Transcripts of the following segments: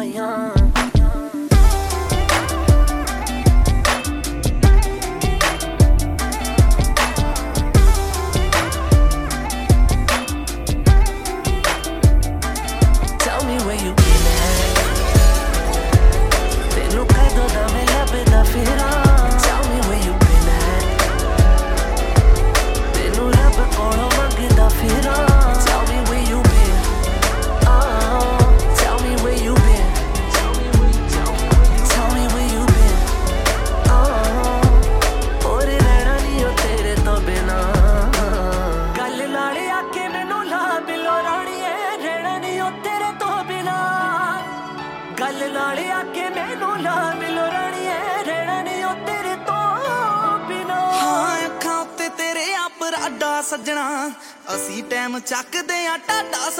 Yeah.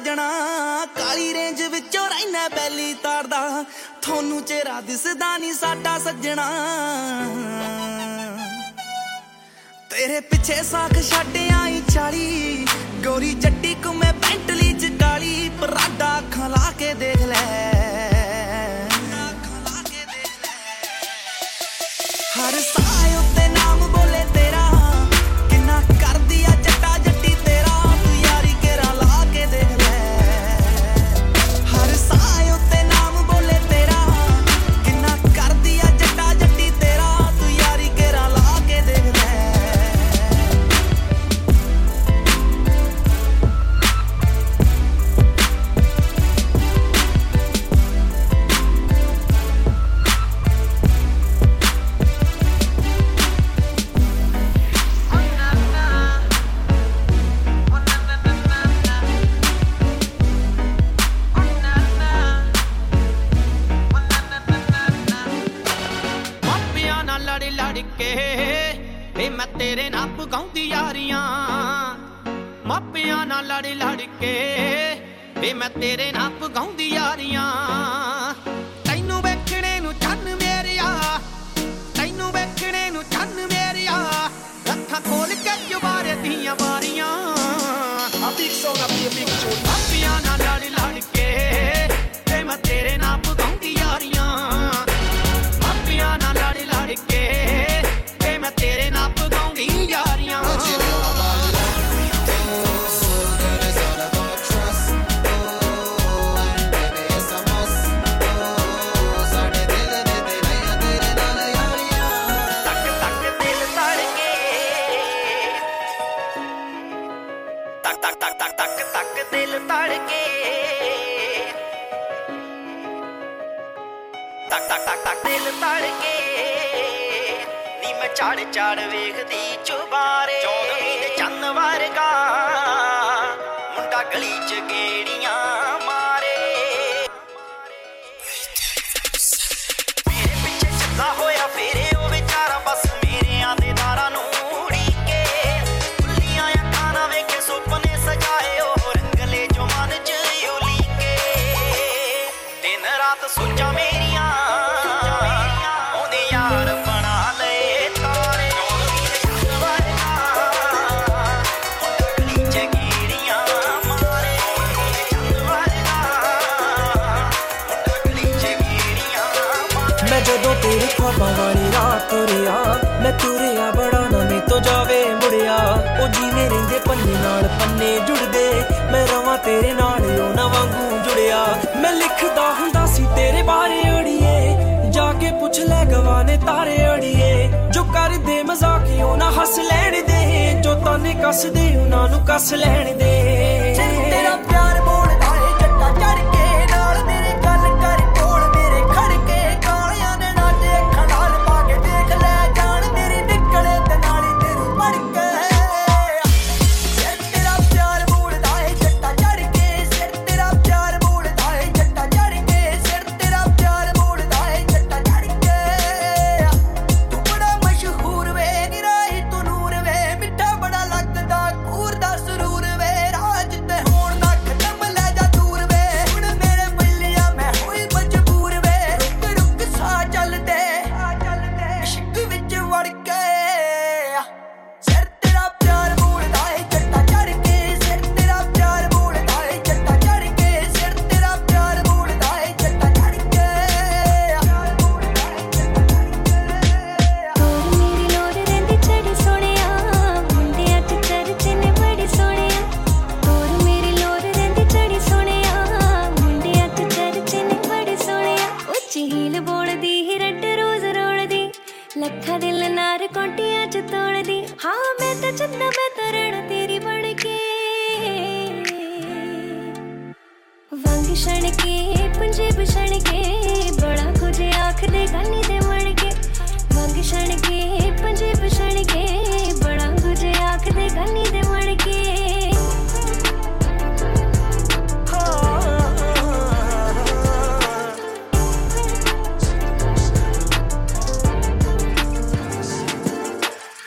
ਸੱਜਣਾ ਕਾਲੀ range ਵਿੱਚੋਂ ਰਹਿਣਾ ਬੈਲੀ ਤਾਰਦਾ ਤੁਹਾਨੂੰ ਚਿਹਰਾ ਦਿਸਦਾ ਨਹੀਂ ਸਾਡਾ ਸੱਜਣਾ। ਤੇਰੇ ਪਿੱਛੇ ਸਾਖ ਛੱਡ ਆਈ 40 ਗੋਰੀ ਜੱਟੀ ਕੋ ਮੈਂ ਪੈਂਟਲੀ ਚ ਕਾਲੀ। ਪਰਾਡਾ ਅੱਖਾਂ ਲਾ ਕੇ ਦੇਖ ਲੈ। ਹਰ ਤੱਕ ਤੱਕ ਤੱਕ ਤੱਕ ਦਿਲ ਤੜ ਕੇ। ਤੱਕ ਤੱਕ ਤੱਕ ਤੱਕ ਦਿਲ ਤੜ ਕੇ। ਨੀ ਮੈਂ ਚੜ ਚੜ ਵੇਖਦੀ ਚੁਬਾਰੇ। ਚੌਦਵੀਂ ਦੇ ਚੰਨ ਵਰਗਾ। ਮੁੰਡਾ ਗਲੀ ਚ ਗੇੜੀਆਂ ਪੰਨੇ ਨਾਲ ਪੰਨੇ ਜੁੜਦੇ। ਮੈਂ ਰਵਾਂ ਤੇਰੇ ਨਾਲ, ਉਹਨਾਂ ਵਾਂਗੂ ਜੁੜਿਆ। ਮੈਂ ਲਿਖਦਾ ਹੁੰਦਾ ਸੀ, ਤੇਰੇ ਬਾਰੇ ਅੜੀਏ। ਜਾ ਕੇ ਪੁੱਛ ਲੈ ਗਵਾਨੇ ਤਾਰੇ ਅੜੀਏ। ਜੋ ਕਰਦੇ ਮਜ਼ਾਕ ਉਹਨਾਂ ਹੱਸ ਲੈਣ ਦੇ। ਜੋ ਤਾਨੇ ਕੱਸਦੇ, ਉਹਨਾਂ ਨੂੰ ਕੱਸ ਲੈਣ ਦੇ।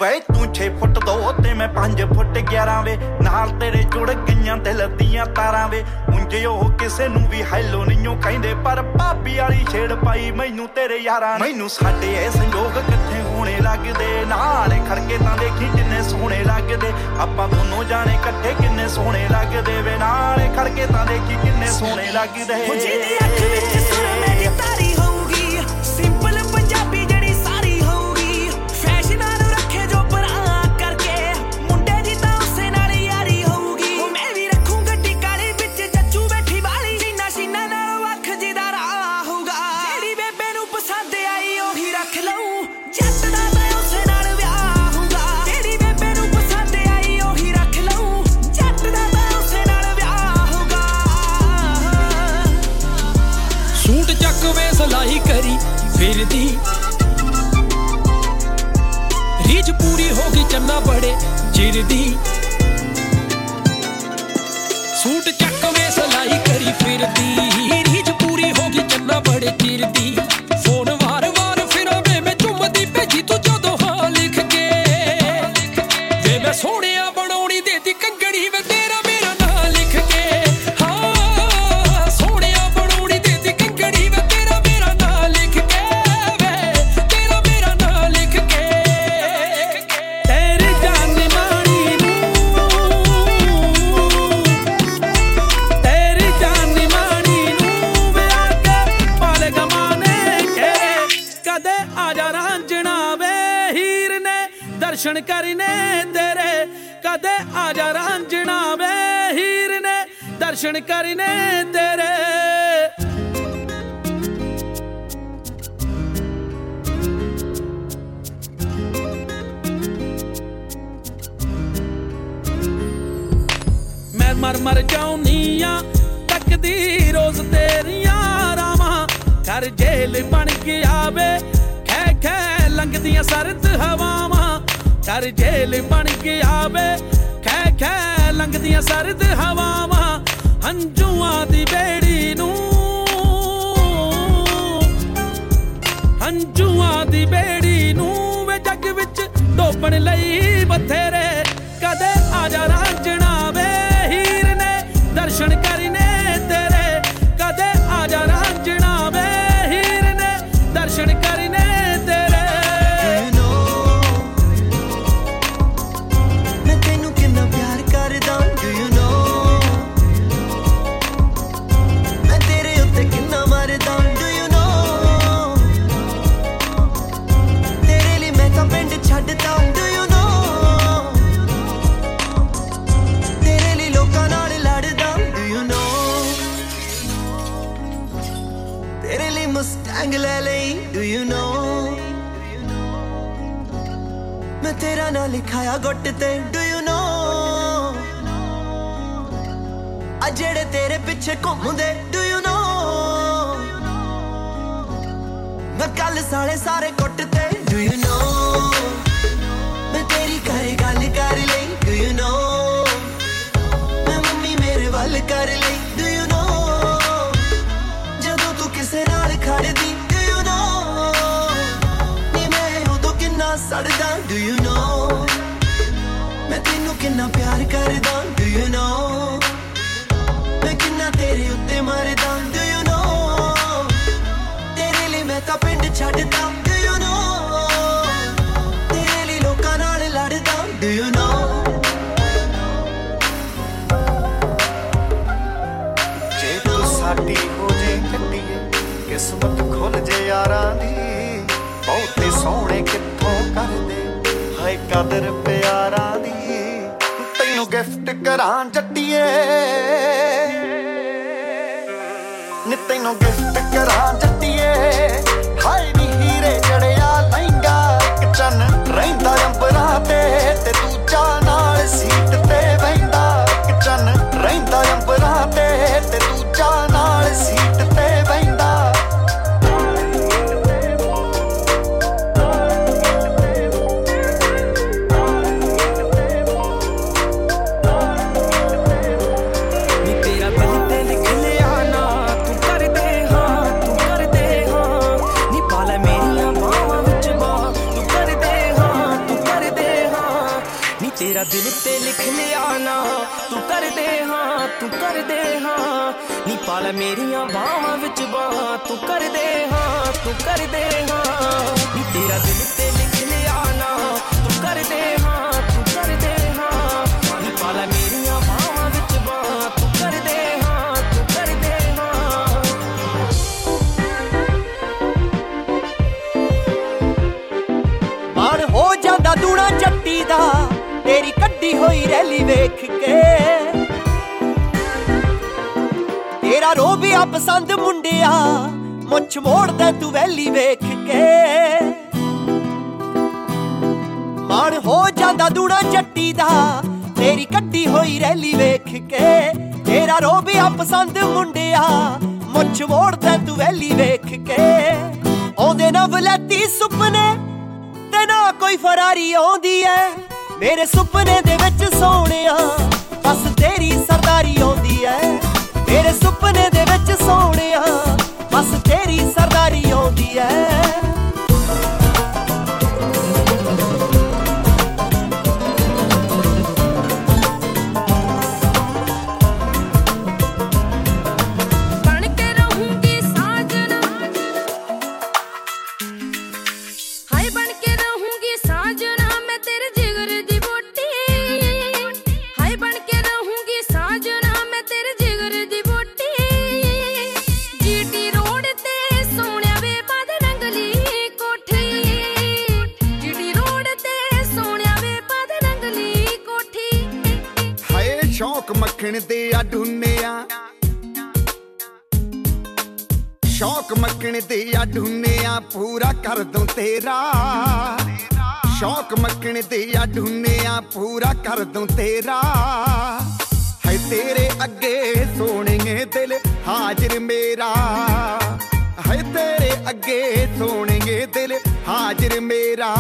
ਵੇ ਤੂੰ 6 ਫੁੱਟ ਦੋ ਤੇ ਮੈਂ 5 ਫੁੱਟ 11 ਵੇ। ਨਾਲ ਤੇਰੇ ਜੁੜ ਗਈਆਂ ਦਿਲ ਦੀਆਂ ਤਾਰਾਂ ਵੇ। ਉਂਝ ਉਹ ਕਿਸੇ ਨੂੰ ਵੀ ਹੈਲੋ ਨਹੀਂਓ ਕਹਿੰਦੇ, ਪਰ ਭਾਬੀ ਵਾਲੀ ਛੇੜ ਪਾਈ ਮੈਨੂੰ ਤੇਰੇ ਯਾਰਾਂ ਮੈਨੂੰ ਸਾਡੇ ਇਹ ਸੰਜੋਗ ਕਿੱਥੇ ਹੋਣੇ ਲੱਗਦੇ? ਨਾਲ ਖੜਕੇ ਤਾਂ ਦੇਖੀ ਕਿੰਨੇ ਸੋਹਣੇ ਲੱਗਦੇ। ਆਪਾਂ ਦੋਨੋਂ ਜਾਣੇ ਇਕੱਠੇ ਕਿੰਨੇ ਸੋਹਣੇ ਲੱਗਦੇ ਵੇ। ਨਾਲ ਖੜਕੇ ਤਾਂ ਦੇਖੀ ਕਿੰਨੇ ਸੋਹਣੇ ਲੱਗਦੇ। ਹੋ ਜਿਹਦੀ ਅੱਖ ਵਿੱਚ ਰਾਂਝਣਾ ਵੇ ਹੀਰ ਨੇ ਦਰਸ਼ਨ ਕਰਨੇ ਤੇਰੇ। ਕਦੇ ਆ ਜਾ ਰਾਂਝਣਾ ਵੇ ਹੀਰ ਨੇ ਦਰਸ਼ਨ ਕਰਨੇ ਤੇਰੇ। ਮੈਂ ਮਰ ਮਰ ਜਾਉਨੀ ਆ, ਤੱਕਦੀ ਰੋਜ਼ ਤੇਰੀਆਂ ਰਾਵਾਂ। ਘਰ ਜੇਲ ਬਣ ਗਿਆ ਵੇ ਦੀਆਂ ਸਰਦ ਹਵਾਵਾਂ, ਡਰ ਜੇਲ ਬਣ ਗਿਆ ਵੇ ਖੈ ਖੈ ਲੰਗਦੀਆਂ ਸਰਦ ਹਵਾਵਾਂ, ਹੰਝੂਆਂ ਦੀ ਬੇੜੀ ਨੂੰ। ਹੰਝੂਆਂ ਦੀ ਬੇੜੀ ਨੂੰ ਵੇ ਜੱਗ ਵਿੱਚ ਡੋਬਣ ਲਈ ਬਥੇਰੇ। ਕਦੇ ਆ ਜਾ ਰਾਂਝਣ Monde no gift, pick it up. ਕੱਢੀ ਹੋਈ ਰੈਲੀ ਵੇਖ ਕੇ। ਤੇਰਾ ਰੋਬਿਆ ਪਸੰਦ ਮੁੰਡਿਆ, ਮੁੱਛ ਮੋੜਦਾ ਤੂੰ ਵੈਲੀ ਵੇਖ ਕੇ। ਮਾਣ ਹੋ ਜਾਂਦਾ ਦੂਣਾ ਜੱਟੀ ਦਾ, ਤੇਰੀ ਕੱਢੀ ਹੋਈ ਰੈਲੀ ਵੇਖ ਕੇ। ਤੇਰਾ ਰੋਬਿਆ ਪਸੰਦ ਮੁੰਡਿਆ, ਮੁੱਛ ਮੋੜਦਾ ਤੂੰ ਵੈਲੀ ਵੇਖ ਕੇ। ਆਉਂਦੇ ਨਾ ਵਲੈਤੀ ਸੁਪਨੇ, ਤੇ ਨਾ ਕੋਈ ਫਰਾਰੀ ਆਉਂਦੀ ਐ। ਮੇਰੇ ਸੁਪਨੇ ਦੇ ਵਿੱਚ ਸੋਹਣਿਆ। ਬਸ ਤੇਰੀ ਸਰਦਾਰੀ ਆਉਂਦੀ ਐ। ਮੇਰੇ ਸੁਪਨੇ ਦੇ ਵਿੱਚ ਸੋਹਣਿਆ। ਬਸ ਤੇਰੀ ਸਰਦਾਰੀ ਆਉਂਦੀ ਐ। ਕਰ ਦੂੰ ਤੇਰਾ। ਸ਼ੌਕ ਮੱਖਣ ਦੇ ਆ ਢੁੰਨਿਆ ਪੂਰਾ ਕਰ ਦੂੰ ਤੇਰਾ। ਹੈ ਤੇਰੇ ਅੱਗੇ ਸੋਹਣੀਏ ਦਿਲ ਹਾਜ਼ਰ ਮੇਰਾ। ਹੈ ਤੇਰੇ ਅੱਗੇ ਸੋਹਣੀਏ ਦਿਲ ਹਾਜ਼ਰ ਮੇਰਾ।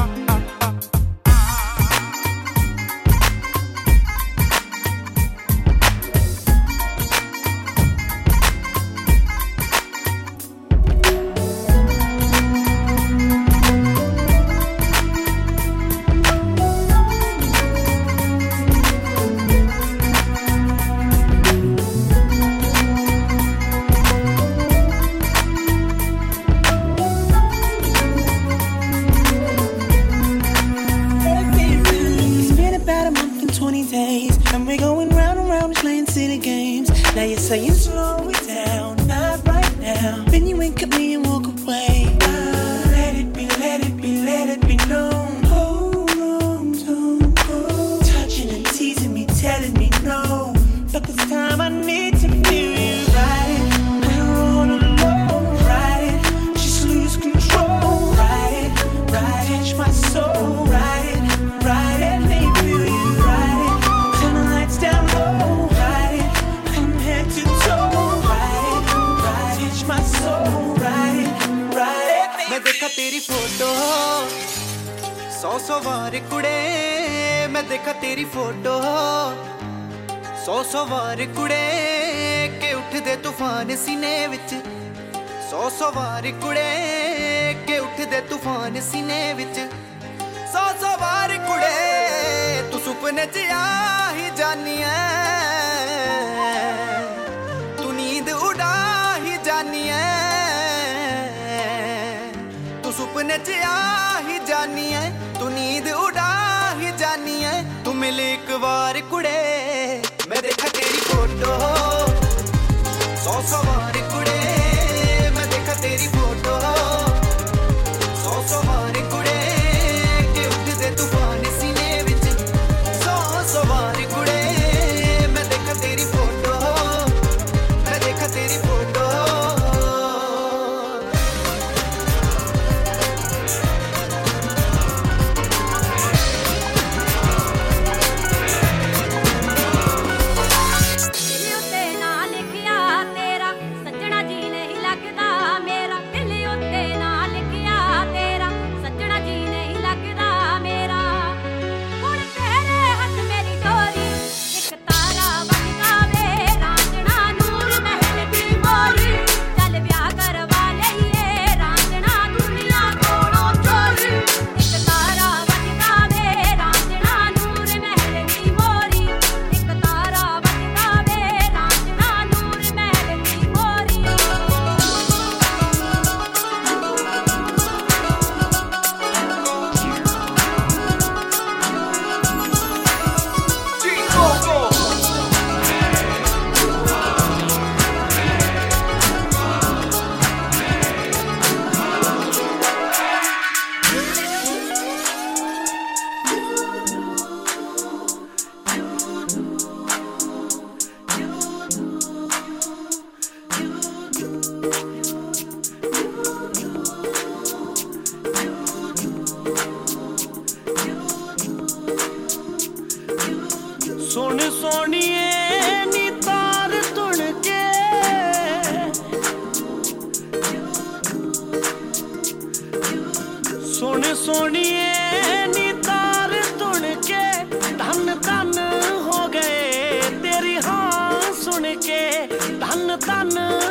ਫੋਟੋ ਸੌ ਸੌ ਵਾਰ ਕੁੜੇ ਕਿ ਉੱਠਦੇ ਤੂਫਾਨ ਸੀਨੇ ਵਿੱਚ। ਸੌ ਸੌ ਵਾਰ ਕੁੜੇ ਕਿ ਉੱਠਦੇ ਤੂਫਾਨ ਸੀਨੇ ਵਿੱਚ। ਸੌ ਸੌ ਵਾਰ ਕੁੜੇ, ਤੂੰ ਸੁਪਨੇ 'ਚ ਆ ਹੀ ਜਾਨੀ ਐ ਤੂੰ ਨੀਂਦ ਉਡਾ ਹੀ ਜਾਨੀ ਐ ਤੂੰ ਸੁਪਨੇ 'ਚ ਆ एक बार कुड़ी le blâme.